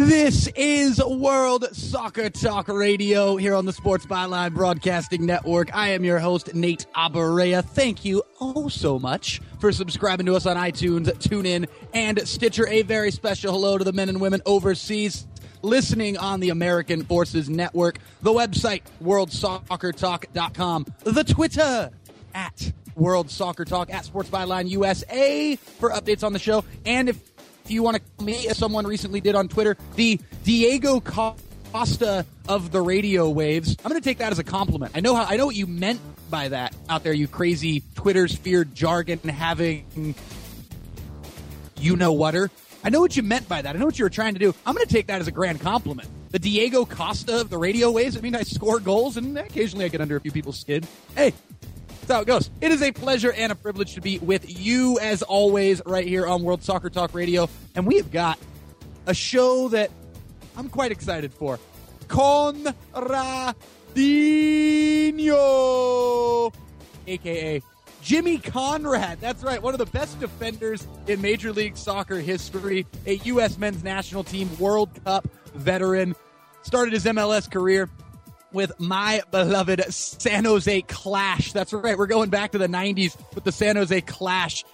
This is World Soccer Talk Radio here on the Sports Byline Broadcasting Network. I am your host, Nate Abaurrea. Thank you oh so much for subscribing to us on iTunes, TuneIn, and Stitcher. A very special hello to the men and women overseas listening on the American Forces Network, the website, worldsoccertalk.com, the Twitter, at World Soccer Talk, at Sports Byline USA for updates on the show. And if you want to call me, as someone recently did on Twitter, the Diego Costa of the radio waves. I'm going to take that as a compliment. I know how I know what you meant by that out there, you crazy Twitter sphere jargon having you know whatter. I know what you meant by that. I know what you were trying to do. I'm going to take that as a grand compliment. The Diego Costa of the radio waves. I mean, I score goals and occasionally I get under a few people's skin. Hey, how it goes. It is a pleasure and a privilege to be with you as always right here on World Soccer Talk Radio. And we have got a show that I'm quite excited for. Conradinho, aka Jimmy Conrad. That's right, one of the best defenders in Major League Soccer history, a U.S. men's national team World Cup veteran. Started his MLS career with my beloved San Jose Clash. That's right, we're going back to the 90s with the San Jose Clash.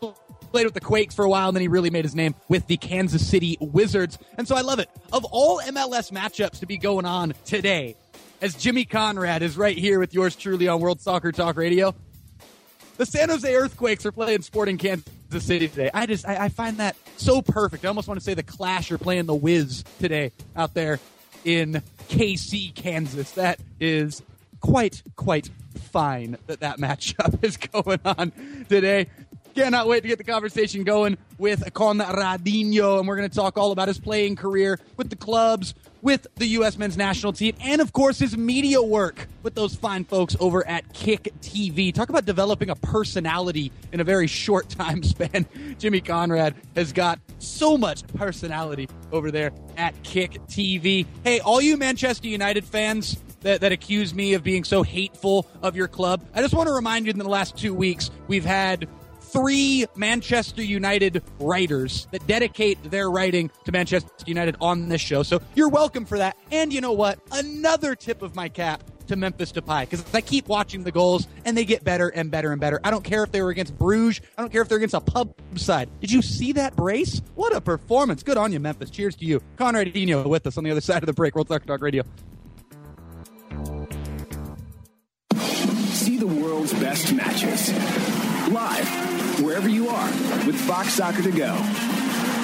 He played with the Quakes for a while, and then he really made his name with the Kansas City Wizards. And so I love it. Of all MLS matchups to be going on today, as Jimmy Conrad is right here with yours truly on World Soccer Talk Radio, the San Jose Earthquakes are playing Sporting Kansas City today. I just I, I find that so perfect. I almost want to say the Clash are playing the Wiz today out there in KC, Kansas. That is quite, quite fine that that matchup is going on today. Cannot wait to get the conversation going with Conradinho, and we're going to talk all about his playing career with the clubs, with the U.S. men's national team, and of course his media work with those fine folks over at Kick TV. Talk about developing a personality in a very short time span. Jimmy Conrad has got so much personality over there at Kick TV. Hey, all you Manchester United fans that, that accuse me of being so hateful of your club, I just want to remind you in the last two weeks, we've had three Manchester United writers that dedicate their writing to Manchester United on this show. So you're welcome for that. And you know what? Another tip of my cap to Memphis Depay because I keep watching the goals and they get better and better and better. I don't care if they were against Bruges. I don't care if they're against a pub side. Did you see that brace? What a performance. Good on you, Memphis. Cheers to you. Conradinho with us on the other side of the break. World Soccer Talk Radio. See the world's best matches live wherever you are with Fox Soccer to go.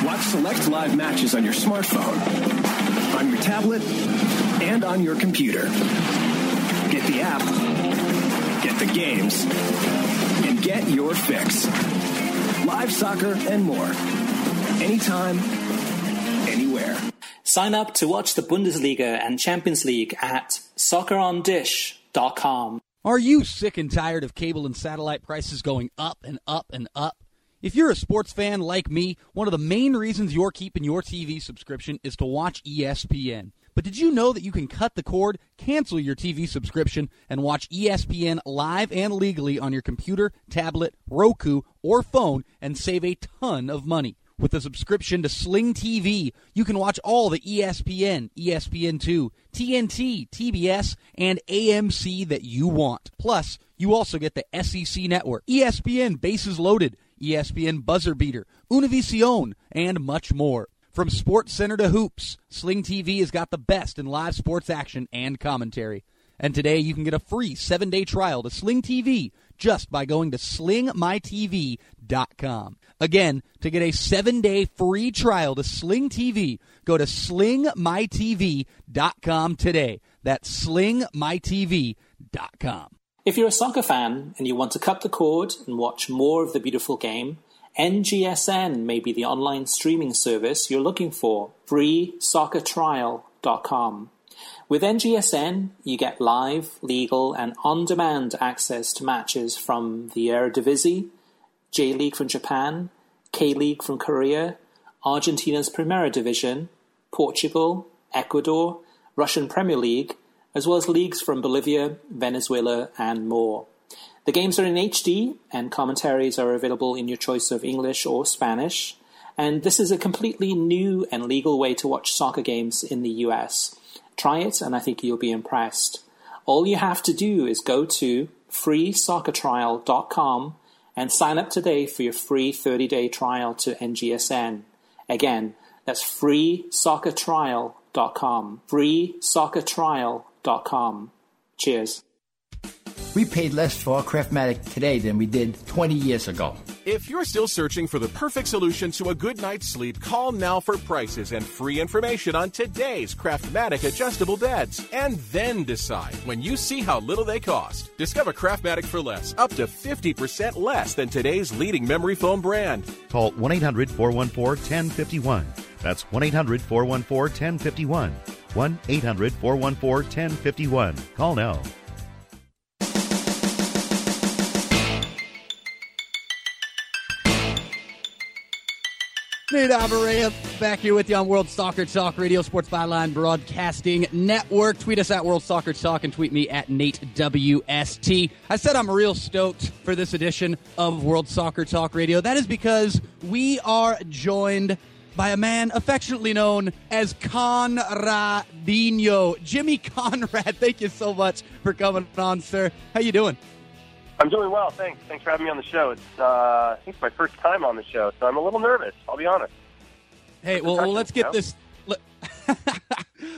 Watch select live matches on your smartphone, on your tablet, and on your computer. Get the app, get the games, and get your fix. Live soccer and more. Anytime, anywhere. Sign up to watch the Bundesliga and Champions League at soccerondish.com. Are you sick and tired of cable and satellite prices going up and up and up? If you're a sports fan like me, one of the main reasons you're keeping your TV subscription is to watch ESPN. But did you know that you can cut the cord, cancel your TV subscription, and watch ESPN live and legally on your computer, tablet, Roku, or phone and save a ton of money? With a subscription to Sling TV, you can watch all the ESPN, ESPN2, TNT, TBS, and AMC that you want. Plus, you also get the SEC network, ESPN Bases Loaded, ESPN Buzzer Beater, Univision, and much more. From Sports Center to Hoops, Sling TV has got the best in live sports action and commentary. And today you can get a free seven day trial to Sling TV just by going to slingmytv.com. Again, to get a seven day free trial to Sling TV, go to slingmytv.com today. That's slingmytv.com. If you're a soccer fan and you want to cut the cord and watch more of the beautiful game, NGSN may be the online streaming service you're looking for. FreeSoccerTrial.com. With NGSN, you get live, legal, and on demand access to matches from the Eredivisie, J League from Japan, K League from Korea, Argentina's Primera Division, Portugal, Ecuador, Russian Premier League, as well as leagues from Bolivia, Venezuela, and more. The games are in HD, and commentaries are available in your choice of English or Spanish. And this is a completely new and legal way to watch soccer games in the US. Try it, and I think you'll be impressed. All you have to do is go to freesoccertrial.com and sign up today for your free 30 day trial to NGSN. Again, that's freesoccertrial.com. Freesoccertrial.com. Cheers. We paid less for our Craftmatic today than we did 20 years ago. If you're still searching for the perfect solution to a good night's sleep, call now for prices and free information on today's Craftmatic adjustable beds. And then decide when you see how little they cost. Discover Craftmatic for less, up to 50% less than today's leading memory foam brand. Call 1 800 414 1051. That's 1 800 414 1051. 1 800 414 1051. Call now. Nate Abaurrea back here with you on World Soccer Talk Radio Sports Byline Broadcasting Network. Tweet us at World Soccer Talk and tweet me at Nate WST. I said I'm real stoked for this edition of World Soccer Talk Radio. That is because we are joined by a man affectionately known as Conradinho. Jimmy Conrad, thank you so much for coming on, sir. How you doing? I'm doing well, thanks. Thanks for having me on the show. It's uh, I think it's my first time on the show, so I'm a little nervous. I'll be honest. Hey, well, well let's get this.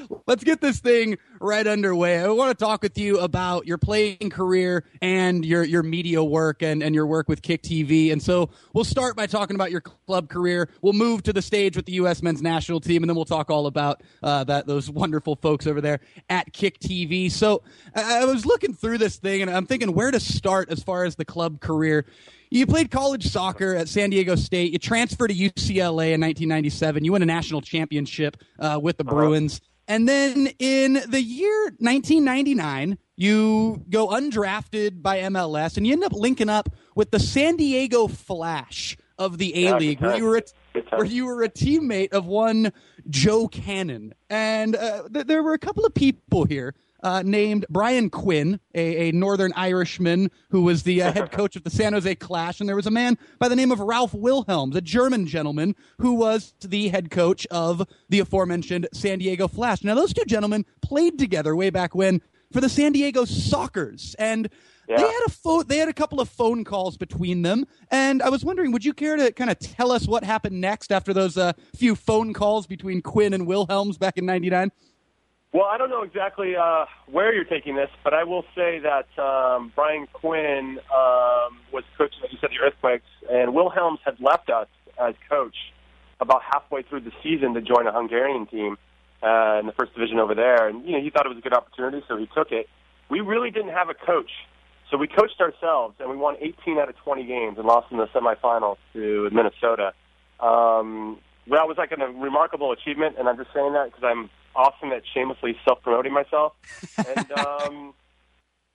Let, let's get this thing right underway. I want to talk with you about your playing career and your your media work and, and your work with Kick TV. And so we'll start by talking about your club career. We'll move to the stage with the U.S. men's national team, and then we'll talk all about uh, that those wonderful folks over there at Kick TV. So I, I was looking through this thing, and I'm thinking where to start as far as the club career. You played college soccer at San Diego State. You transferred to UCLA in 1997. You won a national championship uh, with the Uh-huh. Bruins. And then in the year 1999, you go undrafted by MLS and you end up linking up with the San Diego Flash of the A League, where you were a, where you were a teammate of one Joe Cannon. And uh, th- there were a couple of people here uh, named Brian Quinn, a, a Northern Irishman who was the uh, head coach of the San Jose Clash, and there was a man by the name of Ralph Wilhelms, a German gentleman who was the head coach of the aforementioned San Diego Flash. Now, those two gentlemen played together way back when for the San Diego Sockers, and they had a phone. They had a couple of phone calls between them, and I was wondering, would you care to kind of tell us what happened next after those uh, few phone calls between Quinn and Wilhelms back in '99? Well, I don't know exactly uh, where you're taking this, but I will say that um, Brian Quinn um, was coaching, like you said, the Earthquakes, and Wilhelms had left us as coach about halfway through the season to join a Hungarian team uh, in the first division over there. And you know, he thought it was a good opportunity, so he took it. We really didn't have a coach, so we coached ourselves, and we won 18 out of 20 games and lost in the semifinals to Minnesota. Um, it was like a remarkable achievement, and I'm just saying that because I'm awesome at shamelessly self-promoting myself. And um,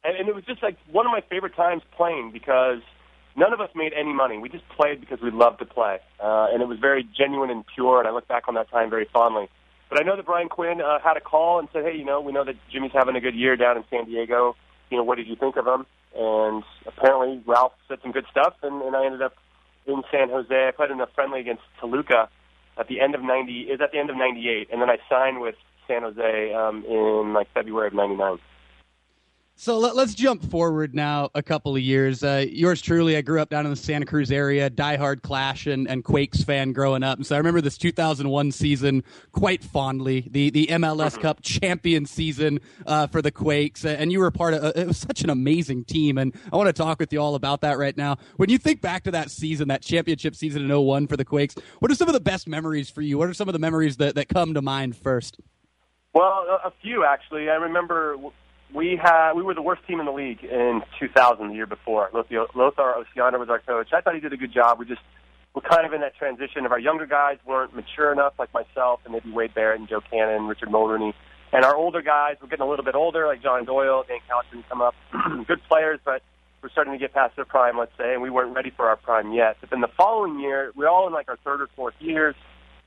and, and it was just like one of my favorite times playing because none of us made any money. We just played because we loved to play, uh, and it was very genuine and pure. And I look back on that time very fondly. But I know that Brian Quinn uh, had a call and said, "Hey, you know, we know that Jimmy's having a good year down in San Diego. You know, what did you think of him?" And apparently Ralph said some good stuff, and, and I ended up in San Jose. I played in a friendly against Toluca at the end of ninety. Is at the end of '98, and then I signed with San Jose um, in like February of '99. So let, us jump forward now a couple of years. Uh, yours truly, I grew up down in the Santa Cruz area, diehard Clash and, and Quakes fan growing up. And so I remember this 2001 season quite fondly, the, the MLS mm-hmm. Cup champion season uh, for the Quakes. And you were part of it was such an amazing team. And I want to talk with you all about that right now. When you think back to that season, that championship season in 01 for the Quakes, what are some of the best memories for you? What are some of the memories that, that come to mind first? Well, a few actually. I remember we had we were the worst team in the league in 2000, the year before. Lothar, Lothar Osiander was our coach. I thought he did a good job. We just were kind of in that transition of our younger guys weren't mature enough, like myself and maybe Wade Barrett and Joe Cannon, Richard Mulrooney, and our older guys were getting a little bit older, like John Doyle, Dan Cowlitz come up, good players, but we're starting to get past their prime, let's say, and we weren't ready for our prime yet. But then the following year, we're all in like our third or fourth years.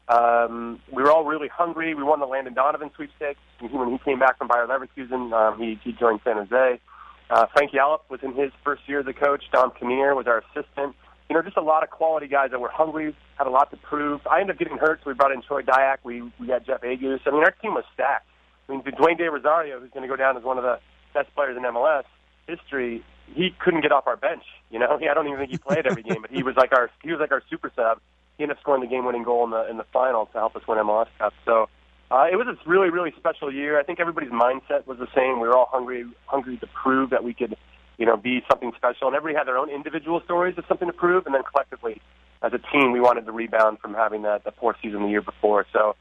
Um, we were all really hungry. We won the Landon Donovan sweepstakes. When he came back from Bayer Leverkusen, um, he, he joined San Jose. Uh, Frank Yallop was in his first year as a coach. Dom Kinnear was our assistant. You know, just a lot of quality guys that were hungry, had a lot to prove. I ended up getting hurt, so we brought in Troy Dayak. We we got Jeff Agoos. I mean, our team was stacked. I mean, Dwayne De Rosario, who's going to go down as one of the best players in MLS history, he couldn't get off our bench. You know, I don't even think he played every game, but he was like our he was like our super sub he ended up scoring the game-winning goal in the in the final to help us win MLS Cup. So uh, it was a really really special year. I think everybody's mindset was the same. We were all hungry hungry to prove that we could, you know, be something special. And everybody had their own individual stories of something to prove, and then collectively, as a team, we wanted to rebound from having that, that poor season the year before. So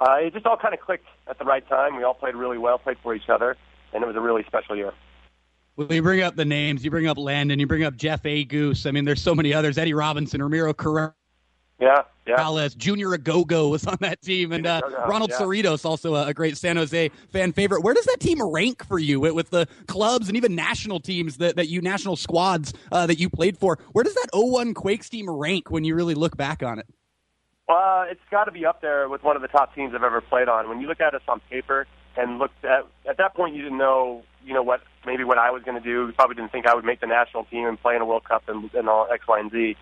uh, it just all kind of clicked at the right time. We all played really well, played for each other, and it was a really special year. Well, you bring up the names, you bring up Landon, you bring up Jeff Agoos. I mean, there's so many others. Eddie Robinson, Ramiro Corrales, yeah, yeah. Alice, Junior Agogo was on that team, and uh, Ronald yeah. Cerritos, also a, great San Jose fan favorite. Where does that team rank for you with, with the clubs and even national teams that, that you, national squads uh, that you played for? Where does that 01 Quakes team rank when you really look back on it? Well, it's got to be up there with one of the top teams I've ever played on. When you look at us on paper and looked at at that point, you didn't know, you know what maybe what I was going to do. You probably didn't think I would make the national team and play in a World Cup and, and all X, Y, and Z.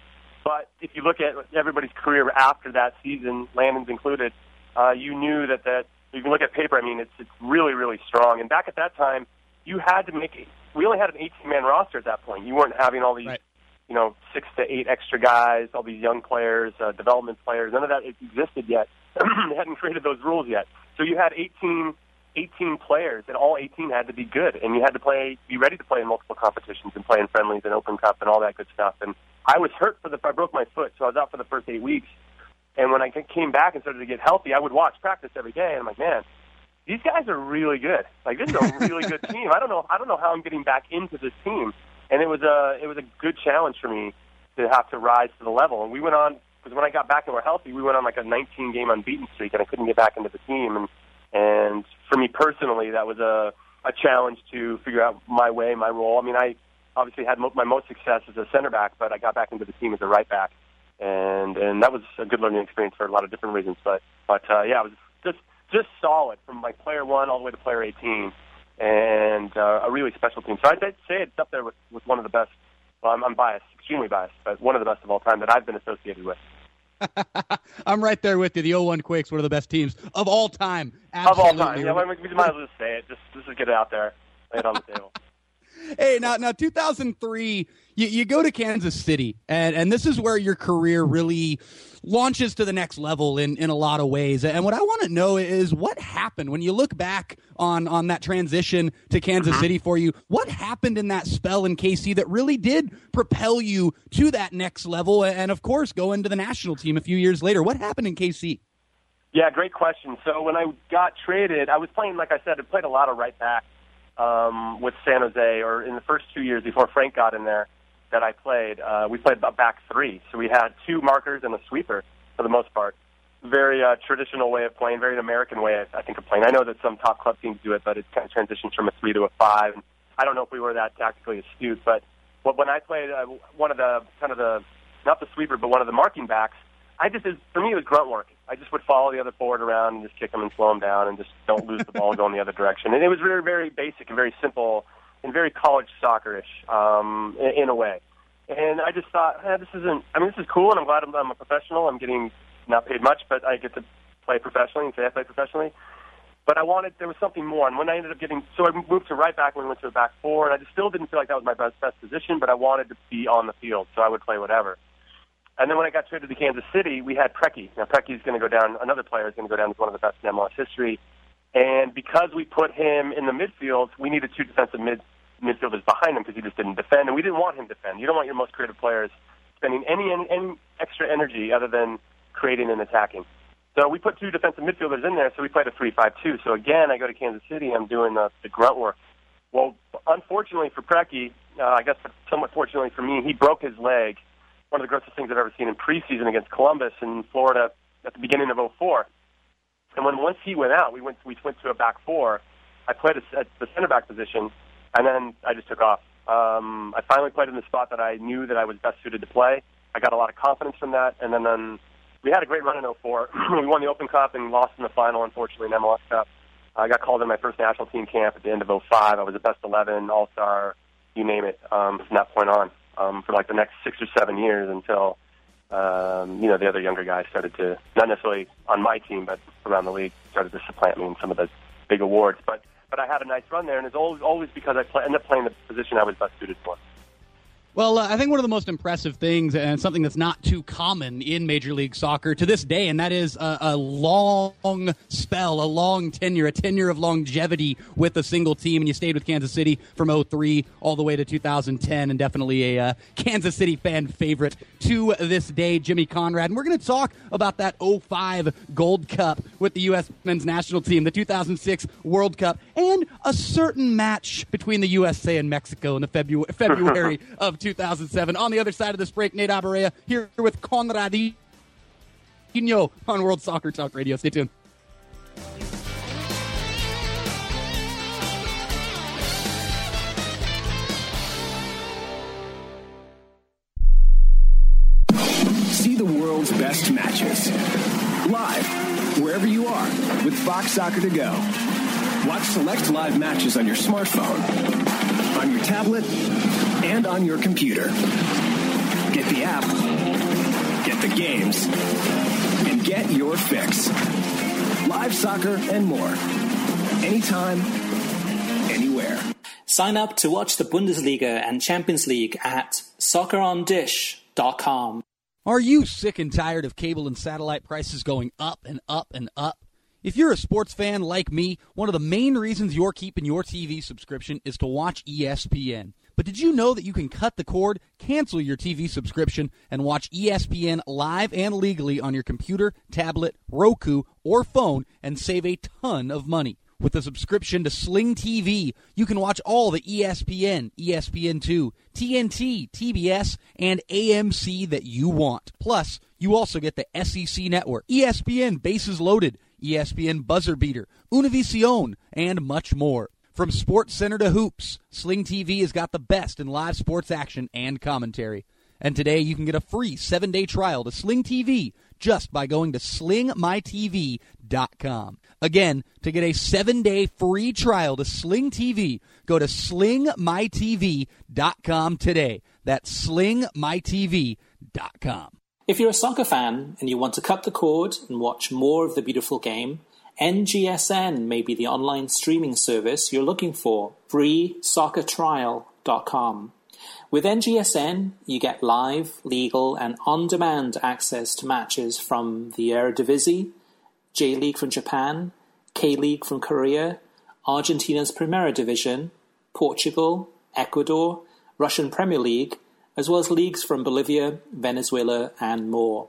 But if you look at everybody's career after that season, Landon's included, uh, you knew that that you can look at paper. I mean, it's it's really really strong. And back at that time, you had to make. We only had an 18 man roster at that point. You weren't having all these, right. you know, six to eight extra guys, all these young players, uh, development players. None of that existed yet. they hadn't created those rules yet. So you had 18 18 players, and all 18 had to be good, and you had to play, be ready to play in multiple competitions and play in friendlies and Open Cup and all that good stuff. And I was hurt for the, I broke my foot, so I was out for the first eight weeks. And when I came back and started to get healthy, I would watch practice every day, and I'm like, man, these guys are really good. Like this is a really good team. I don't know, I don't know how I'm getting back into this team. And it was a, it was a good challenge for me to have to rise to the level. And we went on because when I got back and were healthy, we went on like a 19 game unbeaten streak, and I couldn't get back into the team. And and for me personally, that was a, a challenge to figure out my way, my role. I mean, I obviously had mo- my most success as a center back, but I got back into the team as a right back, and and that was a good learning experience for a lot of different reasons. But but uh, yeah, it was just just solid from like player one all the way to player 18, and uh, a really special team. So I'd, I'd say it's up there with with one of the best. Well, I'm, I'm biased, extremely biased, but one of the best of all time that I've been associated with. I'm right there with you. The 01 Quakes, one of the best teams of all time. Absolutely. Of all time. Yeah, we might as well just say it. Just, just get it out there. Lay it on the table. Hey, now, now, 2003, you, you go to Kansas City, and, and this is where your career really launches to the next level in, in a lot of ways. And what I want to know is what happened when you look back on, on that transition to Kansas uh-huh. City for you. What happened in that spell in KC that really did propel you to that next level? And of course, go into the national team a few years later. What happened in KC? Yeah, great question. So when I got traded, I was playing, like I said, I played a lot of right back um, with San Jose, or in the first two years before Frank got in there that I played, uh, we played a back three. So we had two markers and a sweeper for the most part. Very uh, traditional way of playing, very American way, I think, of playing. I know that some top club teams do it, but it kind of transitions from a three to a five. And I don't know if we were that tactically astute, but when I played uh, one of the kind of the not the sweeper, but one of the marking backs, I just for me it was grunt work. I just would follow the other forward around and just kick them and slow them down and just don't lose the ball and go in the other direction. And it was very very basic and very simple and very college soccerish um, in, in a way. And I just thought, eh, this isn't. I mean, this is cool, and I'm glad I'm, I'm a professional. I'm getting not paid much, but I get to play professionally and say I play professionally. But I wanted there was something more, and when I ended up getting, so I moved to right back when we went to a back four, and I just still didn't feel like that was my best best position, but I wanted to be on the field, so I would play whatever. And then when I got traded to Kansas City, we had Preki. Now Preki's going to go down. Another player is going to go down as one of the best in MLS history. And because we put him in the midfield, we needed two defensive mid midfielders behind him because he just didn't defend, and we didn't want him to defend. You don't want your most creative players spending any, any any extra energy other than creating and attacking. So we put two defensive midfielders in there, so we played a three-five-two. So again, I go to Kansas City, I'm doing the, the grunt work. Well, unfortunately for Preki, uh, I guess somewhat fortunately for me, he broke his leg. One of the grossest things I've ever seen in preseason against Columbus in Florida at the beginning of 04. And when once he went out, we went we went to a back four. I played at the center back position, and then I just took off. Um, I finally played in the spot that I knew that I was best suited to play. I got a lot of confidence from that, and then, then we had a great run in 04. we won the Open Cup and lost in the final, unfortunately, in MLS Cup. I got called in my first national team camp at the end of 05. I was a best 11, All Star, you name it, um, from that point on um, for like the next six or seven years until um, you know the other younger guys started to not necessarily on my team, but around the league started to supplant me in some of the big awards. But but I had a nice run there, and it's always always because I play, ended up playing the position I was best suited for. Well, uh, I think one of the most impressive things, and something that's not too common in Major League Soccer to this day, and that is a, a, long spell, a long tenure, a tenure of longevity with a single team. And you stayed with Kansas City from 03 all the way to 2010, and definitely a uh, Kansas City fan favorite to this day, Jimmy Conrad. And we're going to talk about that 05 Gold Cup with the U.S. men's national team, the 2006 World Cup, and a certain match between the USA and Mexico in the February, February of 2007. On the other side of this break, Nate Abaurrea here with Conradinho on World Soccer Talk Radio. Stay tuned. See the world's best matches live wherever you are with Fox Soccer to go. Watch select live matches on your smartphone, on your tablet, and on your computer. Get the app, get the games, and get your fix. Live soccer and more. Anytime, anywhere. Sign up to watch the Bundesliga and Champions League at soccerondish.com. Are you sick and tired of cable and satellite prices going up and up and up? If you're a sports fan like me, one of the main reasons you're keeping your TV subscription is to watch ESPN. But did you know that you can cut the cord, cancel your TV subscription, and watch ESPN live and legally on your computer, tablet, Roku, or phone and save a ton of money? With a subscription to Sling TV, you can watch all the ESPN, ESPN2, TNT, TBS, and AMC that you want. Plus, you also get the SEC network, ESPN Bases Loaded, ESPN Buzzer Beater, Univision, and much more. From Sports Center to Hoops, Sling TV has got the best in live sports action and commentary. And today you can get a free seven day trial to Sling TV just by going to slingmytv.com. Again, to get a seven day free trial to Sling TV, go to slingmytv.com today. That's slingmytv.com. If you're a soccer fan and you want to cut the cord and watch more of the beautiful game, NGSN may be the online streaming service you're looking for. FreeSoccerTrial.com. With NGSN, you get live, legal, and on demand access to matches from the Eredivisie, J League from Japan, K League from Korea, Argentina's Primera Division, Portugal, Ecuador, Russian Premier League, as well as leagues from Bolivia, Venezuela, and more.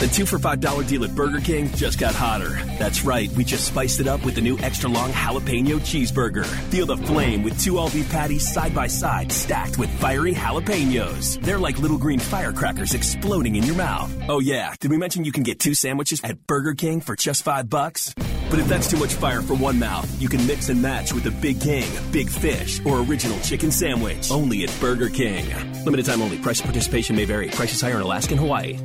The two for $5 deal at Burger King just got hotter. That's right, we just spiced it up with the new extra long jalapeno cheeseburger. Feel the flame with two all beef patties side by side, stacked with fiery jalapenos. They're like little green firecrackers exploding in your mouth. Oh, yeah, did we mention you can get two sandwiches at Burger King for just five bucks? But if that's too much fire for one mouth, you can mix and match with the Big King, Big Fish, or Original Chicken Sandwich. Only at Burger King. Limited time only. Price participation may vary. Prices higher in Alaska and Hawaii.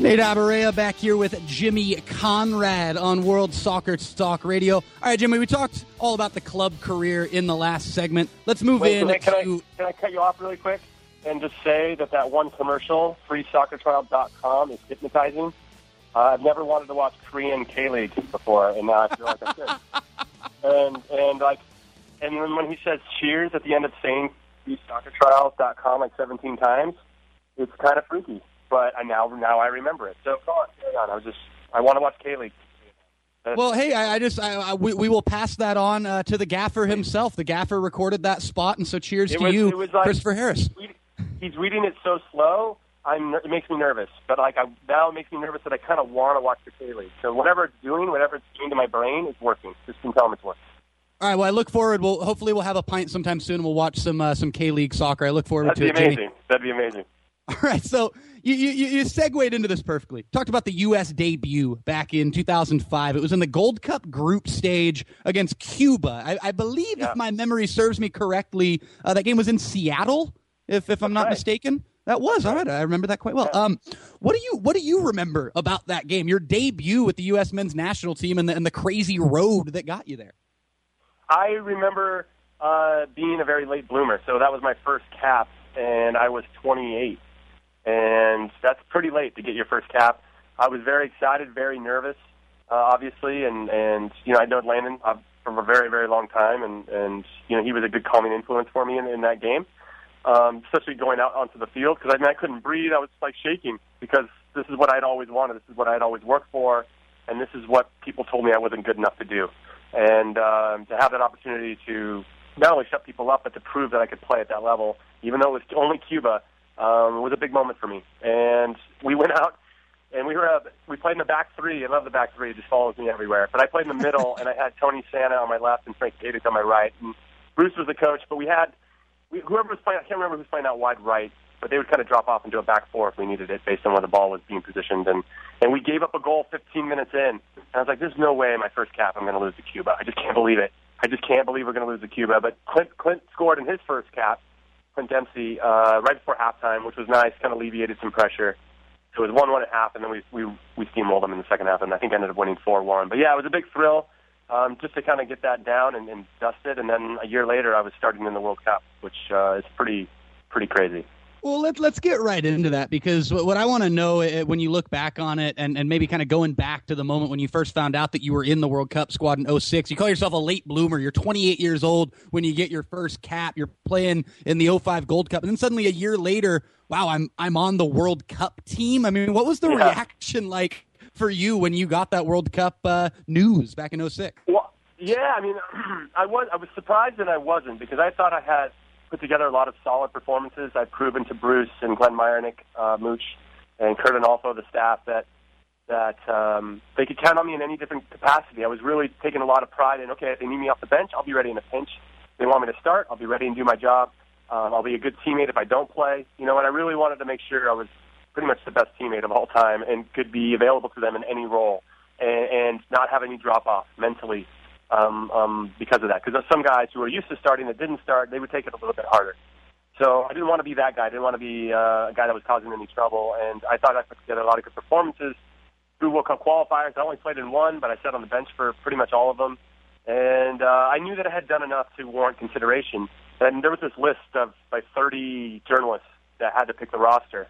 Nate Abaurrea back here with Jimmy Conrad on World Soccer Talk Radio. All right, Jimmy, we talked all about the club career in the last segment. Let's move Wait, in can, I, can, I, can I cut you off really quick and just say that that one commercial, freesoccertrial.com, is hypnotizing. Uh, I've never wanted to watch Korean K League before, and now I feel like I should. and and like, and then when he says cheers at the end of saying freesoccertrial.com like 17 times, it's kind of freaky. But I now now I remember it. So go on, carry on. I was just I want to watch K League. Well, hey, I, I just I, I, we, we will pass that on uh, to the gaffer himself. The gaffer recorded that spot, and so cheers It to was- you, it was like- Christopher Harris. He's reading it so slow. I'm, it makes me nervous, but like I, now it makes me nervous that I kind of want to watch the K League. So whatever it's doing, whatever it's doing to my brain, it's working. Just can tell him it's working. All right. Well, I look forward. We'll hopefully we'll have a pint sometime soon. and We'll watch some uh, some K League soccer. I look forward That'd to be it. Jimmy. amazing. That'd be amazing. All right, so you, you you segued into this perfectly. Talked about the U.S. debut back in 2005. It was in the Gold Cup group stage against Cuba. I, I believe, if my memory serves me correctly, uh, that game was in Seattle. If if I'm not mistaken, that was all right. I remember that quite well. Um, what do you what do you remember about that game? Your debut with the U.S. men's national team and the and the crazy road that got you there. I remember uh, being a very late bloomer, so that was my first cap, and I was 28, and that's pretty late to get your first cap. I was very excited, very nervous, uh, obviously, and and you know I know Landon uh, from a very very long time, and and you know he was a good calming influence for me in, in that game, um, especially going out onto the field because I mean I couldn't breathe, I was like shaking because this is what I'd always wanted, this is what I'd always worked for, and this is what people told me I wasn't good enough to do. And um, to have that opportunity to not only shut people up, but to prove that I could play at that level, even though it was only Cuba, um, was a big moment for me. And we went out and we were uh, we played in the back three. I love the back three; it just follows me everywhere. But I played in the middle, and I had Tony Sanneh on my left and Frank Gates on my right. And Bruce was the coach, but we had we, whoever was playing. I can't remember who was playing out wide right, but they would kind of drop off into a back four if we needed it, based on where the ball was being positioned. And and we gave up a goal 15 minutes in. And I was like, "There's no way in my first cap I'm going to lose to Cuba. I just can't believe it. I just can't believe we're going to lose to Cuba." But Clint Clint scored in his first cap, Clint Dempsey, uh, right before halftime, which was nice. Kind of alleviated some pressure. So it was one one at half, and then we we we steamrolled them in the second half, and I think ended up winning four one. But yeah, it was a big thrill. Um, just to kind of get that down and, and dust it, and then a year later, I was starting in the World Cup, which uh, is pretty pretty crazy. Well, let, let's get right into that because what, what I want to know uh, when you look back on it and, and maybe kind of going back to the moment when you first found out that you were in the World Cup squad in 06, you call yourself a late bloomer. You're 28 years old when you get your first cap. You're playing in the 05 Gold Cup. And then suddenly a year later, wow, I'm, I'm on the World Cup team. I mean, what was the Yeah. reaction like for you when you got that World Cup uh, news back in 06? Well, yeah, I mean, I was I was surprised and I wasn't because I thought I had put together a lot of solid performances. I'd proven to Bruce and Glenn Myernick, uh, Mooch, and Kurt and also the staff that that um, they could count on me in any different capacity. I was really taking a lot of pride in okay, if they need me off the bench, I'll be ready in a pinch. If they want me to start, I'll be ready and do my job. Um, I'll be a good teammate if I don't play. You know, and I really wanted to make sure I was pretty much the best teammate of all time and could be available to them in any role and, and not have any drop off mentally um, um, because of that. Because some guys who are used to starting that didn't start, they would take it a little bit harder. So I didn't want to be that guy. I didn't want to be uh, a guy that was causing any trouble. And I thought I put together a lot of good performances through World Cup qualifiers. I only played in one, but I sat on the bench for pretty much all of them. And uh, I knew that I had done enough to warrant consideration. And there was this list of like 30 journalists that had to pick the roster.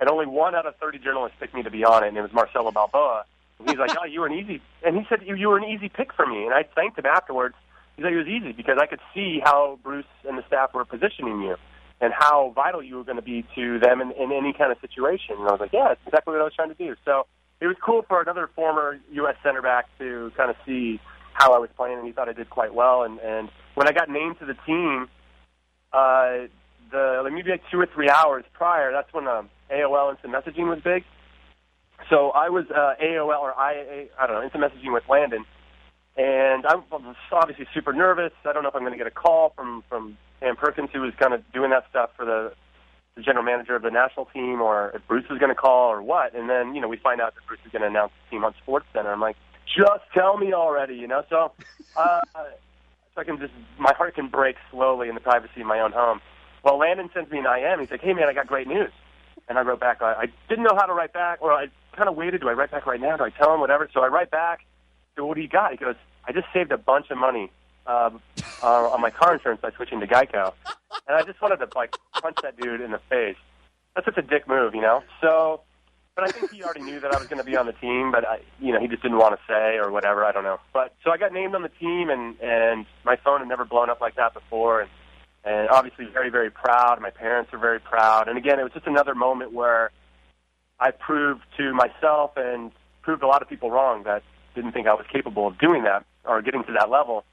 And only one out of 30 journalists picked me to be on it, and it was Marcelo Balboa. He's like, "Oh, you were an easy," and he said, "You, were an easy pick for me." And I thanked him afterwards. He's like, "It was easy because I could see how Bruce and the staff were positioning you, and how vital you were going to be to them in, in any kind of situation." And I was like, "Yeah, that's exactly what I was trying to do." So it was cool for another former U.S. center back to kind of see how I was playing, and he thought I did quite well. And and when I got named to the team, uh, the like maybe like two or three hours prior, that's when um, AOL instant messaging was big. So I was uh, AOL or I I don't know instant messaging with Landon, and I was obviously super nervous. I don't know if I'm going to get a call from from Sam Perkins, who was kind of doing that stuff for the the general manager of the national team, or if Bruce is going to call or what. And then you know we find out that Bruce is going to announce the team on Sports Center. I'm like, just tell me already, you know. So, uh, so I can just my heart can break slowly in the privacy of my own home. Well, Landon sends me an IM. He's like, hey man, I got great news. And I wrote back. I, I didn't know how to write back, or I kind of waited. Do I write back right now? Do I tell him whatever? So I write back. So what do you got? He goes, I just saved a bunch of money um, uh, on my car insurance by switching to Geico, and I just wanted to like punch that dude in the face. That's such a dick move, you know. So, but I think he already knew that I was going to be on the team, but I, you know, he just didn't want to say or whatever. I don't know. But so I got named on the team, and and my phone had never blown up like that before, and and obviously very very proud. My parents are very proud, and again, it was just another moment where I proved to myself and proved a lot of people wrong that didn't think I was capable of doing that or getting to that level.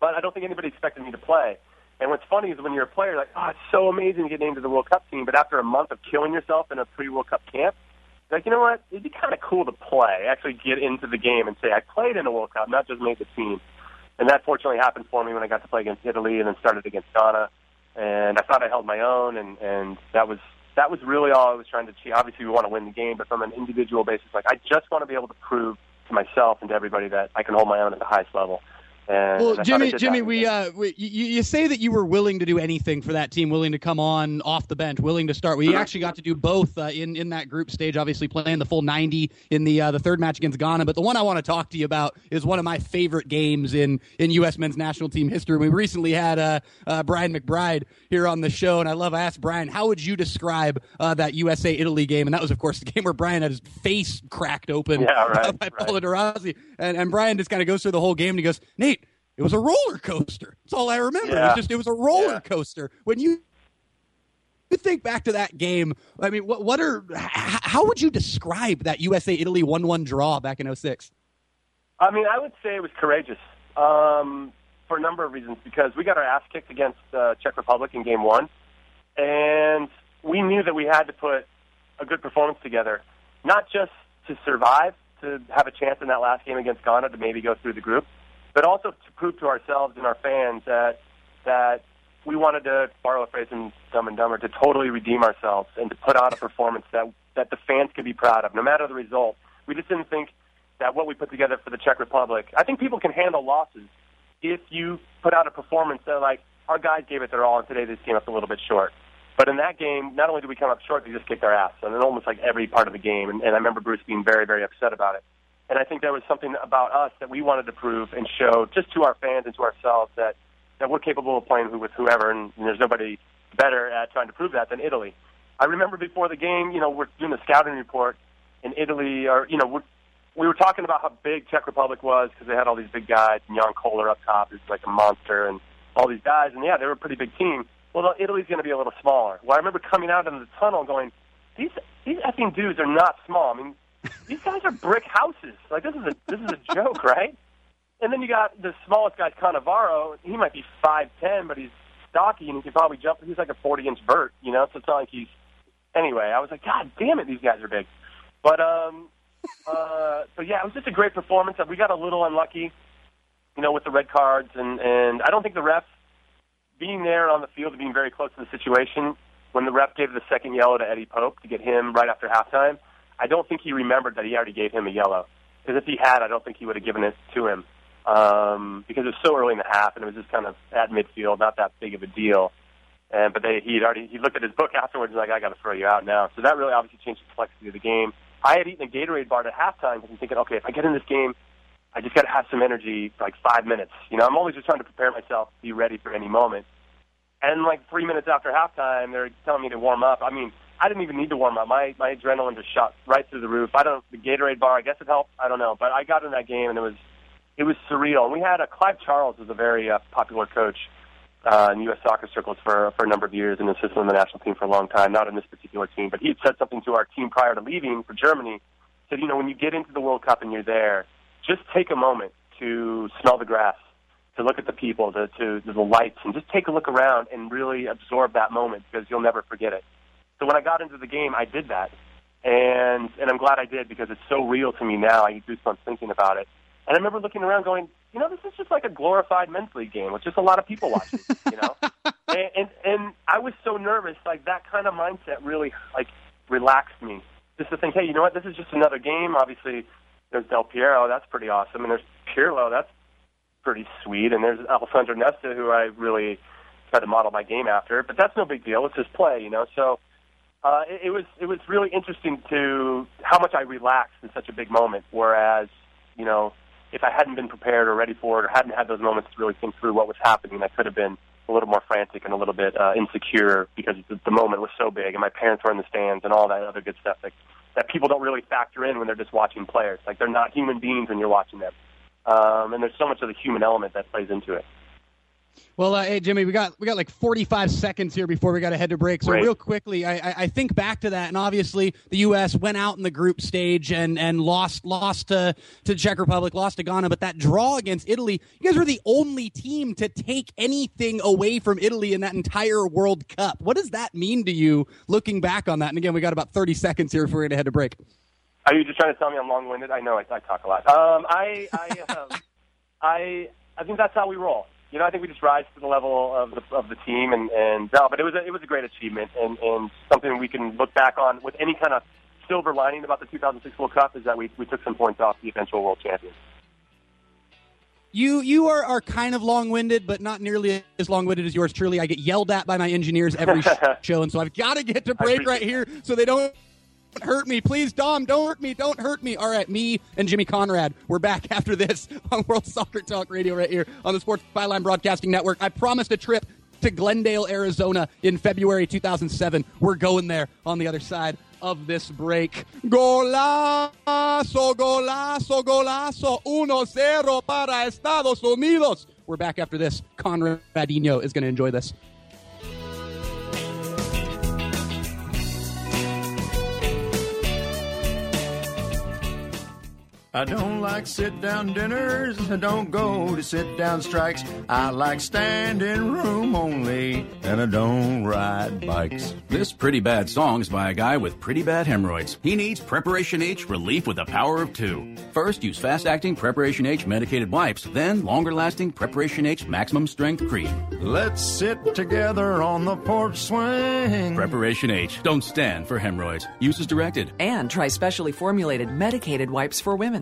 But I don't think anybody expected me to play. And what's funny is when you're a player, like, oh, it's so amazing to get named to the World Cup team. But after a month of killing yourself in a pre-World Cup camp, like, you know what? It'd be kind of cool to play, actually get into the game and say I played in a World Cup, not just made the team. And that fortunately happened for me when I got to play against Italy and then started against Ghana. And I thought I held my own, and and that was that was really all I was trying to achieve. Obviously, we want to win the game, but from an individual basis, like I just want to be able to prove to myself and to everybody that I can hold my own at the highest level. And well, Jimmy, thought I did Jimmy, we, uh, we you, you say that you were willing to do anything for that team, willing to come on off the bench, willing to start. We actually got to do both uh, in in that group stage. Obviously, playing the full ninety in the uh, the third match against Ghana. But the one I want to talk to you about is one of my favorite games in in U.S. men's national team history. We recently had uh, uh, Brian McBride here on the show, and I love. I asked Brian, how would you describe uh, that USA Italy game? And that was, of course, the game where Brian had his face cracked open Yeah, right, by De Rossi, and and Brian just kind of goes through the whole game and he goes, Nate. It was a roller coaster. That's all I remember. It was just it was a roller Yeah. coaster. When you you think back to that game, I mean, what what are how would you describe that USA Italy one one draw back in 06? I mean, I would say it was courageous um, for a number of reasons because we got our ass kicked against uh, Czech Republic in Game One, and we knew that we had to put a good performance together, not just to survive, to have a chance in that last game against Ghana to maybe go through the group, but also to prove to ourselves and our fans that that we wanted to borrow a phrase from Dumb and Dumber to totally redeem ourselves and to put out a performance that that the fans could be proud of, no matter the result. We just didn't think that what we put together for the Czech Republic. I think people can handle losses if you put out a performance that like our guys gave it their all, and today they came up a little bit short. But in that game, not only did we come up short, they just kicked our ass, and in almost like every part of the game. And, and I remember Bruce being very, very upset about it. And I think there was something about us that we wanted to prove and show just to our fans and to ourselves that that we're capable of playing with whoever, and, and there's nobody better at trying to prove that than Italy. I remember before the game, you know, we're doing the scouting report in Italy, or you know, we're, we were talking about how big Czech Republic was because they had all these big guys, and Jan Koller up top is like a monster, and all these guys, and yeah, they were a pretty big team. Well, Italy's going to be a little smaller. Well, I remember coming out into the tunnel going, these these effing dudes are not small. I mean, these guys are brick houses. Like this is a this is a joke, right? And then you got the smallest guy, Cannavaro. He might be five ten, but he's stocky and he can probably jump. He's like a forty inch vert, you know. So it's not like he's. Anyway, I was like, God damn it, these guys are big. But um, uh, so yeah, it was just a great performance. We got a little unlucky, you know, with the red cards, and and I don't think the refs being there on the field and being very close to the situation when the ref gave the second yellow to Eddie Pope to get him right after halftime. I don't think he remembered that he already gave him a yellow. Because if he had, I don't think he would have given it to him. Um, because it was so early in the half, and it was just kind of at midfield, not that big of a deal. And but they he'd already he looked at his book afterwards and like I got to throw you out now. So that really obviously changed the complexity of the game. I had eaten a Gatorade bar at halftime because I'm thinking, okay, if I get in this game, I just got to have some energy for like five minutes. You know, I'm always just trying to prepare myself to be ready for any moment. And like three minutes after halftime, they're telling me to warm up. I mean, I didn't even need to warm up. My my adrenaline just shot right through the roof. I don't the Gatorade bar. I guess it helped. I don't know, but I got in that game and it was it was surreal. And we had a Clive Charles was a very uh, popular coach uh, in U.S. soccer circles for for a number of years and assisted on the national team for a long time. Not in this particular team, but he had said something to our team prior to leaving for Germany. Said, you know, when you get into the World Cup and you're there, just take a moment to smell the grass to look at the people, to, to, to the lights, and just take a look around and really absorb that moment because you'll never forget it. So when I got into the game, I did that, and and I'm glad I did because it's so real to me now. I get goosebumps thinking about it. And I remember looking around, going, you know, this is just like a glorified men's league game with just a lot of people watching, you know. and, and and I was so nervous, like that kind of mindset really like relaxed me. Just to think, hey, you know what? This is just another game. Obviously, there's Del Piero, that's pretty awesome, and there's Pirlo, that's pretty sweet, and there's Alessandro Nesta, who I really tried to model my game after. But that's no big deal. It's just play, you know. So uh, it, it was it was really interesting to how much I relaxed in such a big moment. Whereas, you know, if I hadn't been prepared or ready for it, or hadn't had those moments to really think through what was happening, I could have been a little more frantic and a little bit uh, insecure because the, the moment was so big, and my parents were in the stands and all that other good stuff that that people don't really factor in when they're just watching players. Like they're not human beings when you're watching them, um, and there's so much of the human element that plays into it. Well, uh, hey Jimmy, we got we got like 45 seconds here before we got to head to break. So real quickly, I, I, I think back to that, and obviously the U.S. went out in the group stage and and lost lost to to Czech Republic, lost to Ghana, but that draw against Italy, you guys were the only team to take anything away from Italy in that entire World Cup. What does that mean to you, looking back on that? And again, we got about 30 seconds here before we're going to head to break. Are you just trying to tell me I'm long-winded? I know I, I talk a lot. Um, I I, um, I I think that's how we roll you know, I think we just rise to the level of the of the team, and and no, but it was a, it was a great achievement, and and something we can look back on with any kind of silver lining about the 2006 World Cup is that we we took some points off the eventual world champions. You you are, are kind of long winded, but not nearly as long winded as yours. Truly, I get yelled at by my engineers every show, and so I've got to get to break right here so they don't hurt me. Please, Dom, don't hurt me. Don't hurt me. All right, me and Jimmy Conrad, we're back after this on World Soccer Talk Radio right here on the Sports Byline Broadcasting Network. I promised a trip to Glendale, Arizona in February 2007. We're going there on the other side of this break. Golazo, golazo, golazo. 1-0 para Estados Unidos. We're back after this. Conradinho is going to enjoy this. I don't like sit down dinners. I don't go to sit down strikes. I like standing room only, and I don't ride bikes. This pretty bad song is by a guy with pretty bad hemorrhoids. He needs Preparation H relief with the power of two. First, use fast acting Preparation H medicated wipes, then longer lasting Preparation H maximum strength cream. Let's sit together on the porch swing. Preparation H. Don't stand for hemorrhoids. Use as directed. And try specially formulated medicated wipes for women.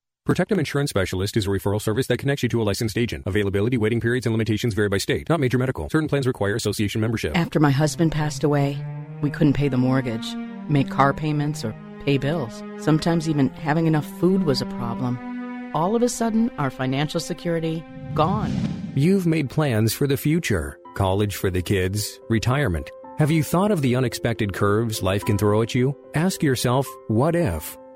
Protectum Insurance Specialist is a referral service that connects you to a licensed agent. Availability, waiting periods, and limitations vary by state. Not major medical. Certain plans require association membership. After my husband passed away, we couldn't pay the mortgage, make car payments, or pay bills. Sometimes even having enough food was a problem. All of a sudden, our financial security gone. You've made plans for the future college for the kids, retirement. Have you thought of the unexpected curves life can throw at you? Ask yourself, what if?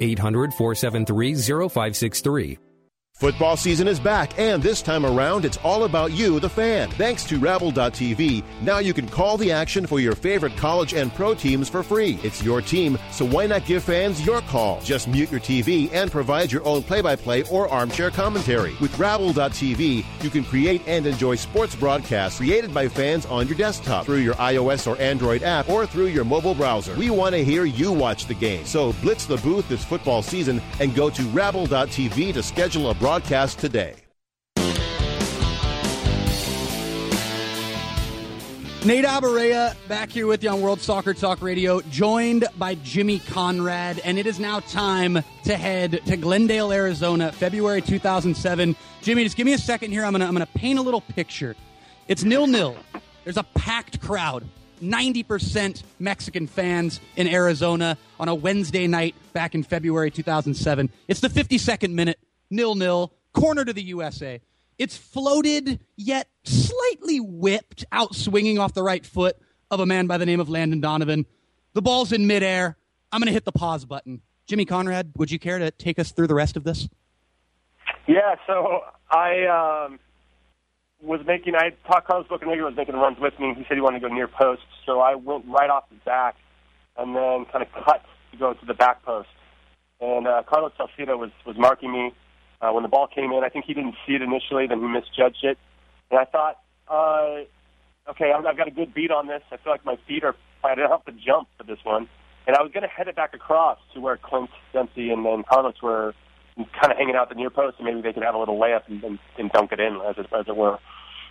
800 473 0563. Football season is back, and this time around, it's all about you, the fan. Thanks to Rabble.tv, now you can call the action for your favorite college and pro teams for free. It's your team, so why not give fans your call? Just mute your TV and provide your own play by play or armchair commentary. With Rabble.tv, you can create and enjoy sports broadcasts created by fans on your desktop through your iOS or Android app or through your mobile browser. We want to hear you watch the game, so blitz the booth this football season and go to Rabble.tv to schedule a broadcast broadcast today. Nate Abaurrea back here with you on World Soccer Talk Radio, joined by Jimmy Conrad, and it is now time to head to Glendale, Arizona, February 2007. Jimmy, just give me a second here. I'm gonna I'm gonna paint a little picture. It's nil nil. There's a packed crowd. 90% Mexican fans in Arizona on a Wednesday night back in February 2007. It's the 52nd minute nil nil, corner to the USA. It's floated yet slightly whipped out swinging off the right foot of a man by the name of Landon Donovan. The ball's in midair. I'm going to hit the pause button. Jimmy Conrad, would you care to take us through the rest of this? Yeah, so I um, was making, I talked Carlos Bocanegra was making runs with me. He said he wanted to go near post, so I went right off the back and then kind of cut to go to the back post. And uh, Carlos Salcido was, was marking me uh, when the ball came in. I think he didn't see it initially, then he misjudged it. And I thought, uh, okay, I've, got a good beat on this. I feel like my feet are, I didn't have to jump for this one. And I was going to head it back across to where Clint Dempsey and then Carlos were kind of hanging out the near post, and maybe they could have a little layup and, and, and dunk it in, as it, as it were.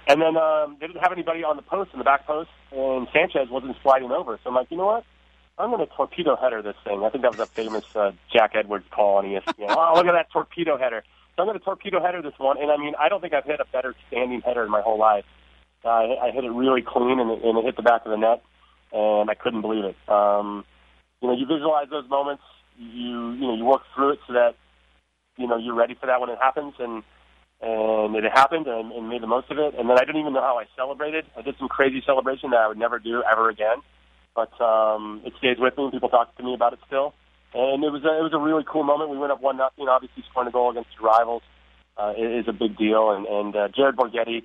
And then um, they didn't have anybody on the post, in the back post, and Sanchez wasn't sliding over. So I'm like, you know what? I'm going to torpedo header this thing. I think that was a famous uh, Jack Edwards call on ESPN. oh, look at that torpedo header. So I'm going to torpedo header this one, and I mean, I don't think I've hit a better standing header in my whole life. Uh, I, hit it really clean, and it, and it hit the back of the net, and I couldn't believe it. Um, you know, you visualize those moments. You you know you work through it so that you know you're ready for that when it happens, and and it happened, and, and made the most of it. And then I didn't even know how I celebrated. I did some crazy celebration that I would never do ever again, but um, it stays with me. People talk to me about it still and it was a, it was a really cool moment. We went up one nothing. Obviously, scoring a goal against your rivals uh, is a big deal. And, and uh, Jared Borgetti,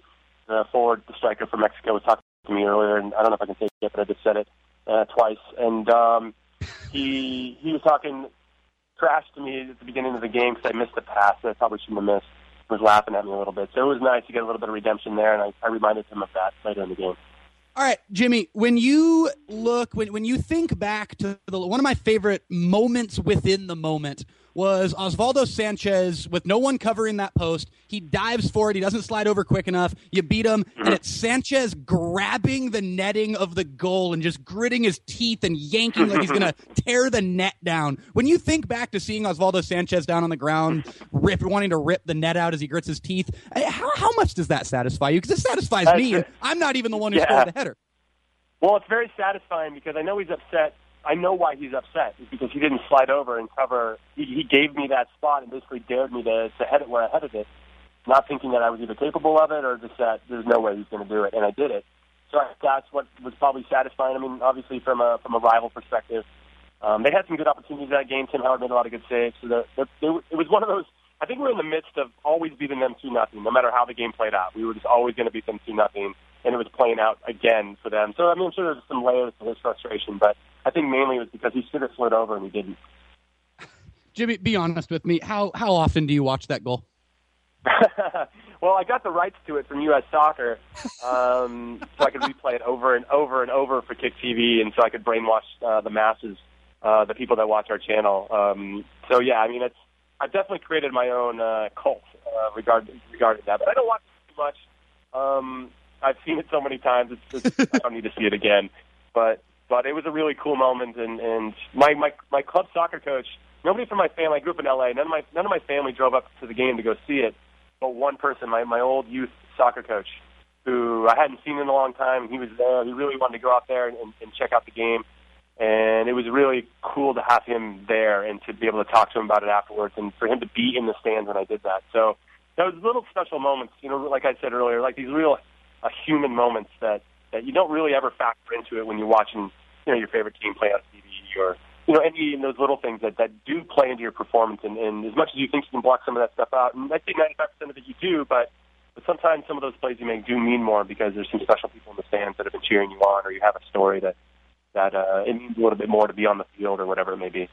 the forward, the striker from Mexico, was talking to me earlier, and I don't know if I can say it, but I just said it uh, twice. And um, he he was talking trash to me at the beginning of the game because I missed a pass that I probably shouldn't have missed. He was laughing at me a little bit, so it was nice to get a little bit of redemption there, and I, I reminded him of that later in the game. All right, Jimmy, when you look, when, when you think back to the, one of my favorite moments within the moment was Osvaldo Sanchez with no one covering that post. He dives for it. He doesn't slide over quick enough. You beat him, and it's Sanchez grabbing the netting of the goal and just gritting his teeth and yanking like he's going to tear the net down. When you think back to seeing Osvaldo Sanchez down on the ground, rip, wanting to rip the net out as he grits his teeth, eh, how, how much does that satisfy you? Because it satisfies me. And I'm not even the one who Yeah. scored the header. Well, it's very satisfying because I know he's upset. I know why he's upset. It's because he didn't slide over and cover. He, he gave me that spot and basically dared me to, to head it where I headed it, not thinking that I was either capable of it or just that there's no way he's going to do it, and I did it. So that's what was probably satisfying. I mean, obviously from a from a rival perspective, um, they had some good opportunities that game. Tim Howard made a lot of good saves. So the, the, they, it was one of those. I think we're in the midst of always beating them two nothing, no matter how the game played out. We were just always going to beat them two nothing, and it was playing out again for them. So I mean, I'm sure there's some layers to his frustration, but I think mainly it was because he should have slid over and he didn't. Jimmy, be honest with me. How how often do you watch that goal? well, I got the rights to it from U.S. Soccer, um, so I could replay it over and over and over for Kick TV, and so I could brainwash uh, the masses, uh, the people that watch our channel. Um, so yeah, I mean, it's I've definitely created my own uh, cult uh, regarding regarding that, but I don't watch it too much. Um, I've seen it so many times; it's just, I don't need to see it again. But but it was a really cool moment, and and my my my club soccer coach. Nobody from my family. I grew up in L.A. None of my none of my family drove up to the game to go see it but one person, my my old youth soccer coach, who I hadn't seen in a long time. He was there. He really wanted to go out there and, and check out the game, and it was really cool to have him there and to be able to talk to him about it afterwards, and for him to be in the stands when I did that. So those little special moments, you know, like I said earlier, like these real uh, human moments that that you don't really ever factor into it when you're watching, you know, your favorite team play on TV or you know, any of those little things that, that do play into your performance. And, and as much as you think you can block some of that stuff out, and I think 95% of it you do, but, but sometimes some of those plays you make do mean more because there's some special people in the stands that have been cheering you on, or you have a story that that uh, it means a little bit more to be on the field or whatever it may be.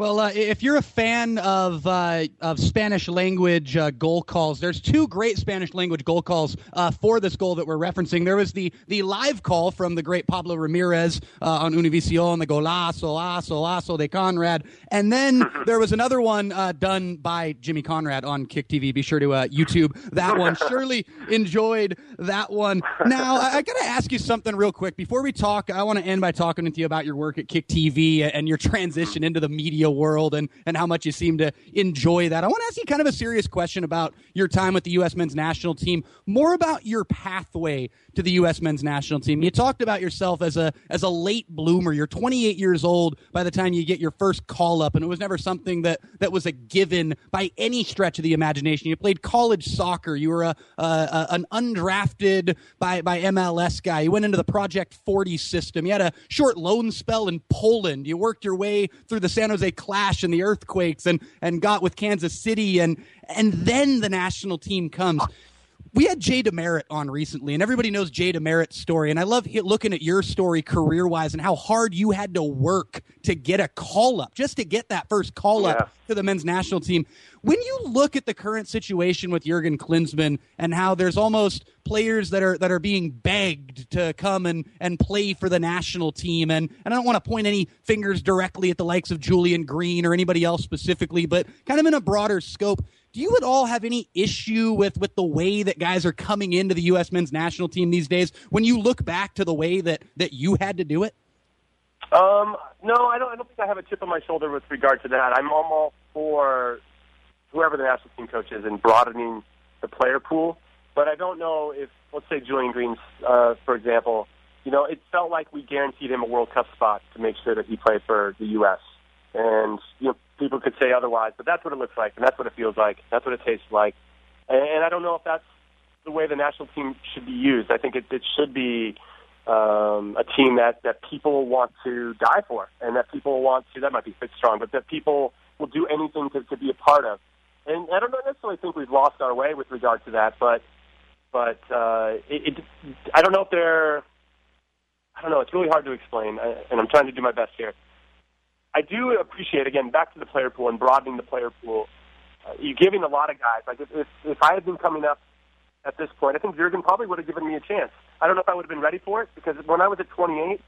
Well, uh, if you're a fan of uh, of Spanish language uh, goal calls, there's two great Spanish language goal calls uh, for this goal that we're referencing. There was the the live call from the great Pablo Ramirez uh, on Univision, the golazo, aso, aso de Conrad, and then there was another one uh, done by Jimmy Conrad on Kick TV. Be sure to YouTube that one. Surely enjoyed that one. Now, I, I got to ask you something real quick before we talk. I want to end by talking with you about your work at Kick TV and your transition into the media world and, and how much you seem to enjoy that. I want to ask you kind of a serious question about your time with the U.S. men's national team, more about your pathway to the U.S. men's national team. You talked about yourself as a, as a late bloomer. You're 28 years old by the time you get your first call up, and it was never something that, that was a given by any stretch of the imagination. You played college soccer. You were a, a, a an undrafted by, by MLS guy. You went into the Project 40 system. You had a short loan spell in Poland. You worked your way through the San Jose Clash and the earthquakes and and got with Kansas City and and then the national team comes. We had Jay DeMerit on recently, and everybody knows Jay DeMerit's story. And I love looking at your story career wise and how hard you had to work to get a call up, just to get that first call up yeah. to the men's national team. When you look at the current situation with Jurgen Klinsmann and how there's almost players that are that are being begged to come and, and play for the national team, and, and I don't want to point any fingers directly at the likes of Julian Green or anybody else specifically, but kind of in a broader scope do you at all have any issue with with the way that guys are coming into the U.S. men's national team these days? When you look back to the way that that you had to do it. Um, no, I don't. I don't think I have a chip on my shoulder with regard to that. I'm all for whoever the national team coach is and broadening the player pool. But I don't know if, let's say, Julian Green, uh, for example, you know, it felt like we guaranteed him a World Cup spot to make sure that he played for the U.S. And you know, people could say otherwise, but that's what it looks like, and that's what it feels like. That's what it tastes like. And, I don't know if that's the way the national team should be used. I think it, it should be um, a team that that people want to die for, and that people want to. That might be fit strong, but that people will do anything to, to be a part of. And I don't necessarily think we've lost our way with regard to that, but but uh, it, it, I don't know if they're. I don't know. It's really hard to explain, and I'm trying to do my best here. I do appreciate again back to the player pool and broadening the player pool. Uh, you're giving a lot of guys. Like if, if if I had been coming up at this point, I think Jurgen probably would have given me a chance. I don't know if I would have been ready for it because when I was at 28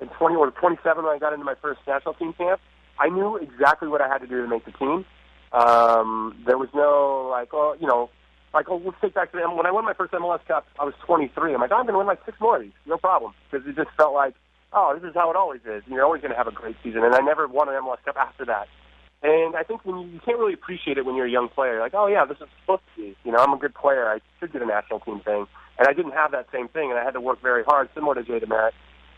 and 20 or 27 when I got into my first national team camp, I knew exactly what I had to do to make the team. Um, there was no like, oh, you know, like, oh, let's take back to the, when I won my first MLS Cup, I was 23. I'm like, oh, I'm going to win like six more of these, no problem, because it just felt like oh, this is how it always is. You're always going to have a great season. And I never won an MLS Cup after that. And I think when you, you can't really appreciate it when you're a young player, You're like, oh yeah, this is supposed to be. You know, I'm a good player. I should get a national team thing. And I didn't have that same thing, and I had to work very hard, similar to Jay DeMerit,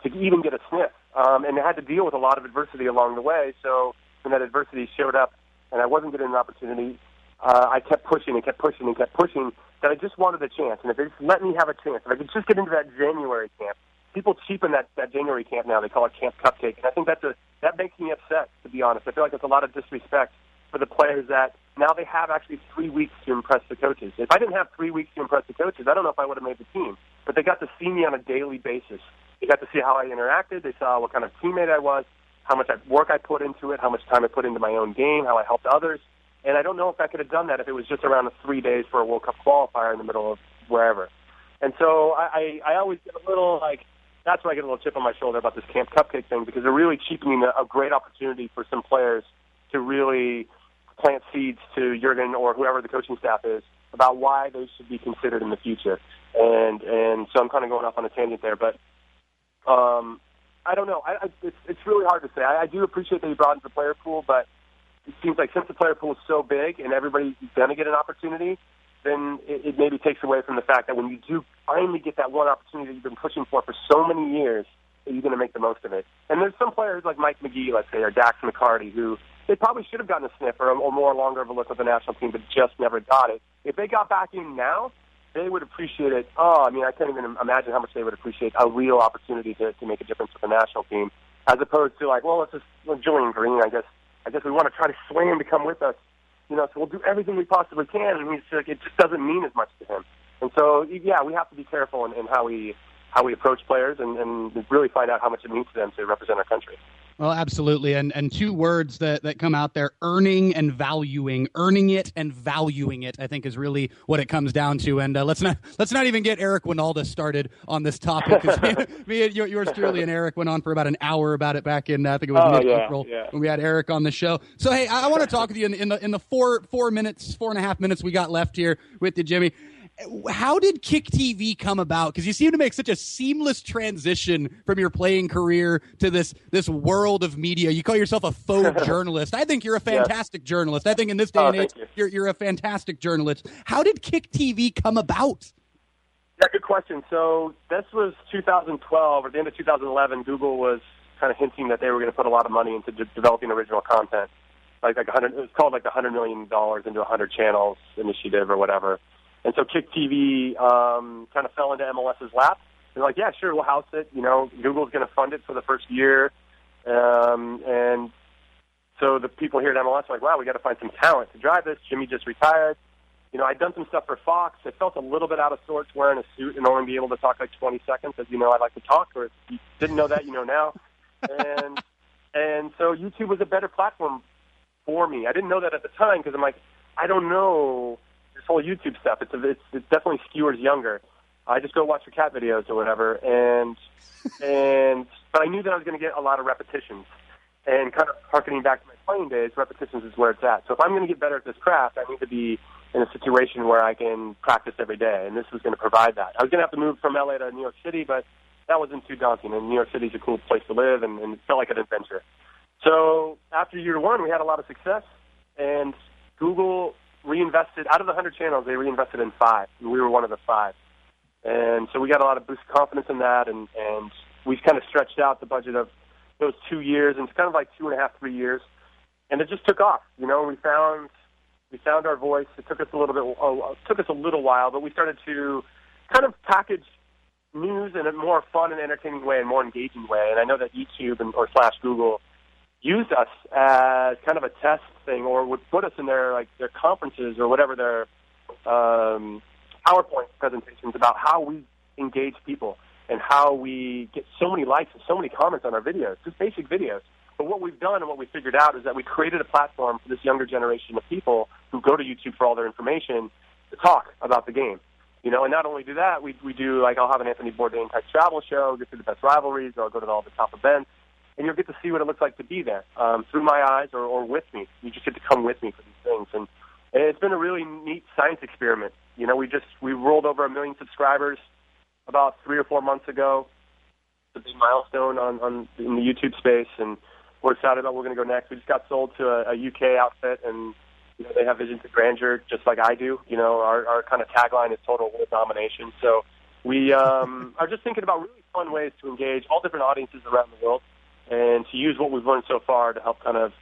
to even get a sniff. Um, and I had to deal with a lot of adversity along the way. So when that adversity showed up, and I wasn't getting an opportunity, uh, I kept pushing and kept pushing and kept pushing. That I just wanted a chance, and if they just let me have a chance, if I could just get into that January camp, people cheapen that, that January camp now. They call it Camp Cupcake, and I think that's a that makes me upset. To be honest, I feel like it's a lot of disrespect for the players that now they have actually three weeks to impress the coaches. If I didn't have three weeks to impress the coaches, I don't know if I would have made the team. But they got to see me on a daily basis. They got to see how I interacted. They saw what kind of teammate I was, how much work I put into it, how much time I put into my own game, how I helped others. And I don't know if I could have done that if it was just around three days for a World Cup qualifier in the middle of wherever. And so I, I, I always get a little like that's why I get a little chip on my shoulder about this Camp Cupcake thing because they're really cheapening a, great opportunity for some players to really plant seeds to Jurgen or whoever the coaching staff is about why they should be considered in the future. And and so I'm kind of going off on a tangent there, but um, I don't know. I, I, it's it's really hard to say. I, I do appreciate that he brought in the player pool, but it seems like since the player pool is so big and everybody's going to get an opportunity, then it, it maybe takes away from the fact that when you do finally get that one opportunity that you've been pushing for for so many years, you're going to make the most of it. And there's some players like Mike Magee, let's say, or Dax McCarty, who they probably should have gotten a sniff or, or more longer of a look with the national team, but just never got it. If they got back in now, they would appreciate it. Oh, I mean, I can't even imagine how much they would appreciate a real opportunity to, to make a difference with the national team as opposed to like, well, let's just well, Julian Green. I guess I guess we want to try to sway him to come with us. You know, so we'll do everything we possibly can, and he's like, it just doesn't mean as much to him. And so, yeah, we have to be careful in, in how we how we approach players and, and really find out how much it means to them to represent our country. Well, absolutely, and and two words that, that come out there: earning and valuing. Earning it and valuing it, I think, is really what it comes down to. And uh, let's not let's not even get Eric Wynalda started on this topic because me, me, and yours truly and Eric went on for about an hour about it back in uh, I think it was oh, mid-April yeah, yeah. when we had Eric on the show. So hey, I, I want to talk with you in, in the in the four four minutes, four and a half minutes we got left here with you, Jimmy how did Kick TV come about? Because you seem to make such a seamless transition from your playing career to this this world of media. You call yourself a faux journalist. I think you're a fantastic yes. journalist. I think in this day oh, and age, you. you're you're a fantastic journalist. How did Kick TV come about? Yeah, good question. So this was 2012 or the end of 2011. Google was kind of hinting that they were going to put a lot of money into de- developing original content, like like 100. It was called like the 100 million dollars into 100 channels initiative or whatever. And so Kick TV um, kind of fell into MLS's lap. They're like, yeah, sure, we'll house it. You know, Google's going to fund it for the first year. Um, and so the people here at MLS are like, wow, we got to find some talent to drive this. Jimmy just retired. You know, I'd done some stuff for Fox. It felt a little bit out of sorts wearing a suit and only be able to talk like 20 seconds. As you know, I like to talk, or if you didn't know that, you know now. And and so YouTube was a better platform for me. I didn't know that at the time because I'm like, I don't know this whole YouTube stuff. It's a, it's, it definitely skewers younger. I just go watch your cat videos or whatever, and and but I knew that I was going to get a lot of repetitions, and kind of harkening back to my playing days, repetitions is where it's at. So if I'm going to get better at this craft, I need to be in a situation where I can practice every day, and this was going to provide that. I was going to have to move from LA to New York City, but that wasn't too daunting. And New York City's a cool place to live, and, and it felt like an adventure. So after year one, we had a lot of success, and Google reinvested out of the hundred channels. They reinvested in five, and we were one of the five. And so we got a lot of boost confidence in that, and and we kind of stretched out the budget of those two years into kind of like two and a half, three years, and it just took off. You know, we found we found our voice. It took us a little bit, it took us a little while, but we started to kind of package news in a more fun and entertaining way and more engaging way. And I know that YouTube and or slash Google used us as kind of a test thing, or would put us in their like their conferences or whatever their um, PowerPoint presentations about how we engage people and how we get so many likes and so many comments on our videos, just basic videos. But what we've done and what we figured out is that we created a platform for this younger generation of people who go to YouTube for all their information to talk about the game. You know, and not only do that, we we do like I'll have an Anthony Bourdain type travel show, get to the best rivalries, or I'll go to all the top events and you'll get to see what it looks like to be there um, through my eyes or, or with me. You just get to come with me for these things, and, it's been a really neat science experiment. You know, we just we rolled over a million subscribers about three or four months ago. It's a big milestone on, on in the YouTube space, and we're excited about where we're going to go next. We just got sold to a, a UK outfit, and you know they have visions of grandeur just like I do. You know, our our kind of tagline is total world domination. So we um, are just thinking about really fun ways to engage all different audiences around the world and to use what we've learned so far to help kind of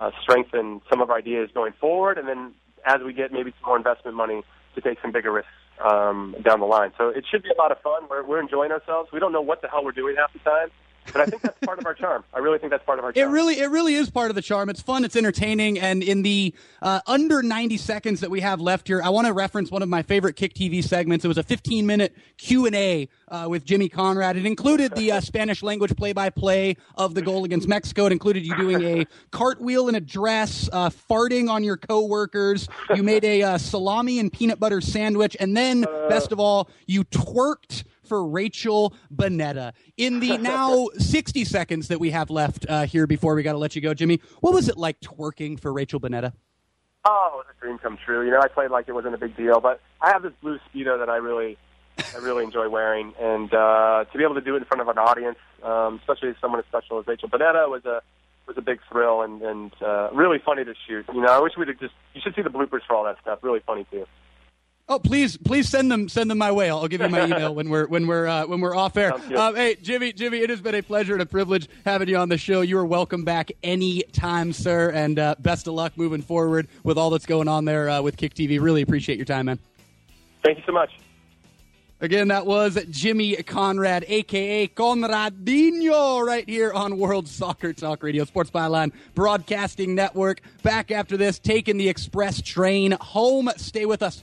uh, strengthen some of our ideas going forward, and then as we get maybe some more investment money to take some bigger risks um, down the line. So it should be a lot of fun. We're, we're enjoying ourselves. We don't know what the hell we're doing half the time, but I think that's part of our charm. I really think that's part of our charm. It really, it really is part of the charm. It's fun. It's entertaining. And in the uh, under 90 seconds that we have left here, I want to reference one of my favorite Kick TV segments. It was a 15 minute Q and A uh, with Jimmy Conrad. It included the uh, Spanish language play by play of the goal against Mexico. It included you doing a cartwheel in a dress, uh, farting on your coworkers. You made a uh, salami and peanut butter sandwich, and then, best of all, you twerked for Rachel Bonnetta. In the now 60 seconds that we have left uh, here before we got to let you go, Jimmy, what was it like twerking for Rachel Bonnetta? Oh, it was a dream come true. You know, I played like it wasn't a big deal, but I have this blue speedo that I really, I really enjoy wearing, and uh, to be able to do it in front of an audience, um, especially someone as special as Rachel Bonnetta, was a was a big thrill and and uh, really funny to shoot. You know, I wish we'd have just you should see the bloopers for all that stuff. Really funny too. Oh, please, please send them send them my way. I'll, I'll give you my email when we're when we're uh, when we're off air. Um, hey, Jimmy, Jimmy, it has been a pleasure and a privilege having you on the show. You are welcome back anytime, sir, and uh, best of luck moving forward with all that's going on there uh, with Kick TV. Really appreciate your time, man. Thank you so much. Again, that was Jimmy Conrad, aka Conradinho, right here on World Soccer Talk Radio, Sports Byline Broadcasting Network. Back after this, taking the express train home. Stay with us.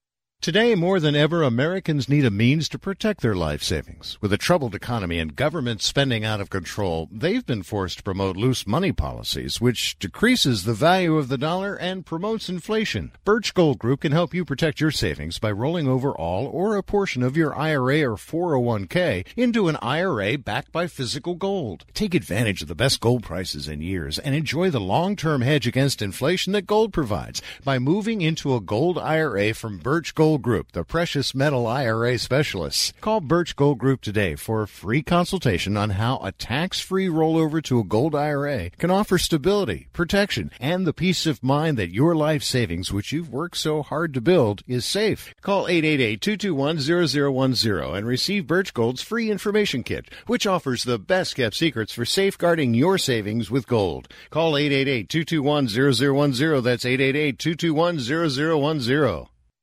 Today, more than ever, Americans need a means to protect their life savings. With a troubled economy and government spending out of control, they've been forced to promote loose money policies, which decreases the value of the dollar and promotes inflation. Birch Gold Group can help you protect your savings by rolling over all or a portion of your IRA or 401k into an IRA backed by physical gold. Take advantage of the best gold prices in years and enjoy the long-term hedge against inflation that gold provides by moving into a gold IRA from Birch Gold Group, the precious metal IRA specialists. Call Birch Gold Group today for a free consultation on how a tax-free rollover to a gold IRA can offer stability, protection, and the peace of mind that your life savings, which you've worked so hard to build, is safe. Call 888-221-0010 and receive Birch Gold's free information kit, which offers the best kept secrets for safeguarding your savings with gold. Call 888-221-0010. That's 888-221-0010.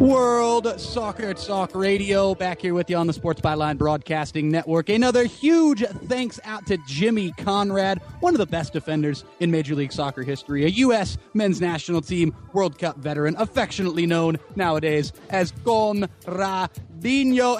World Soccer Talk Radio back here with you on the Sports Byline Broadcasting Network. Another huge thanks out to Jimmy Conrad, one of the best defenders in Major League Soccer history, a U.S. men's national team World Cup veteran, affectionately known nowadays as Conradinho.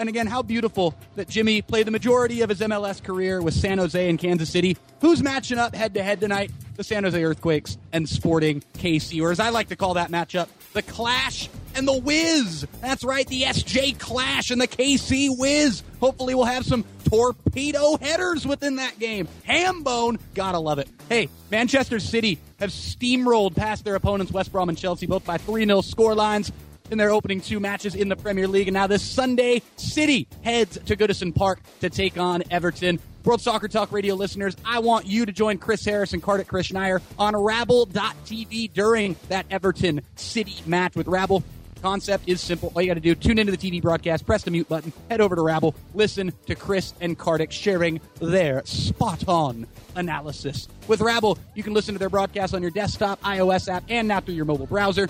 And again, how beautiful that Jimmy played the majority of his MLS career with San Jose and Kansas City. Who's matching up head to head tonight? The San Jose Earthquakes and Sporting KC, or as I like to call that matchup, the Clash and the Whiz. That's right, the SJ Clash and the KC Whiz. Hopefully, we'll have some torpedo headers within that game. Hambone, gotta love it. Hey, Manchester City have steamrolled past their opponents, West Brom and Chelsea, both by 3 0 scorelines in their opening two matches in the Premier League. And now this Sunday, City heads to Goodison Park to take on Everton. World Soccer Talk Radio listeners, I want you to join Chris Harris and Kartik Krishnaiyer on Rabble.tv during that Everton City match with Rabble. Concept is simple. All you got to do, tune into the TV broadcast, press the mute button, head over to Rabble, listen to Chris and Kartik sharing their spot on analysis. With Rabble, you can listen to their broadcast on your desktop, iOS app, and now through your mobile browser.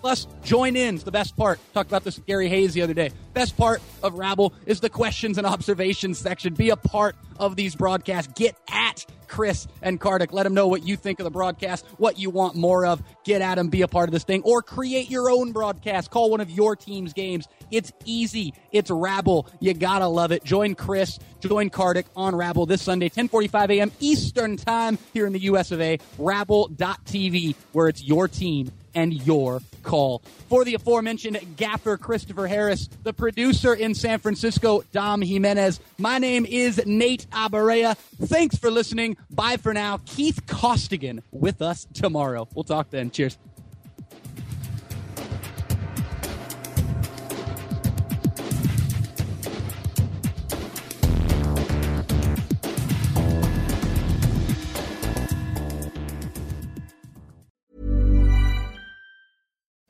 Plus, join ins, the best part. Talked about this with Gary Hayes the other day. Best part of Rabble is the questions and observations section. Be a part of these broadcasts. Get at Chris and Kartik. Let them know what you think of the broadcast, what you want more of. Get at them, be a part of this thing, or create your own broadcast. Call one of your team's games. It's easy. It's Rabble. You gotta love it. Join Chris, join Kartik on Rabble this Sunday, 10:45 a.m. Eastern Time here in the U.S. of A. Rabble.tv, where it's your team and your call. For the aforementioned gaffer Christopher Harris, the producer in San Francisco, Dom Jimenez, my name is Nate Abaurrea. Thanks for listening. Bye for now. Keith Costigan with us tomorrow. We'll talk then. Cheers.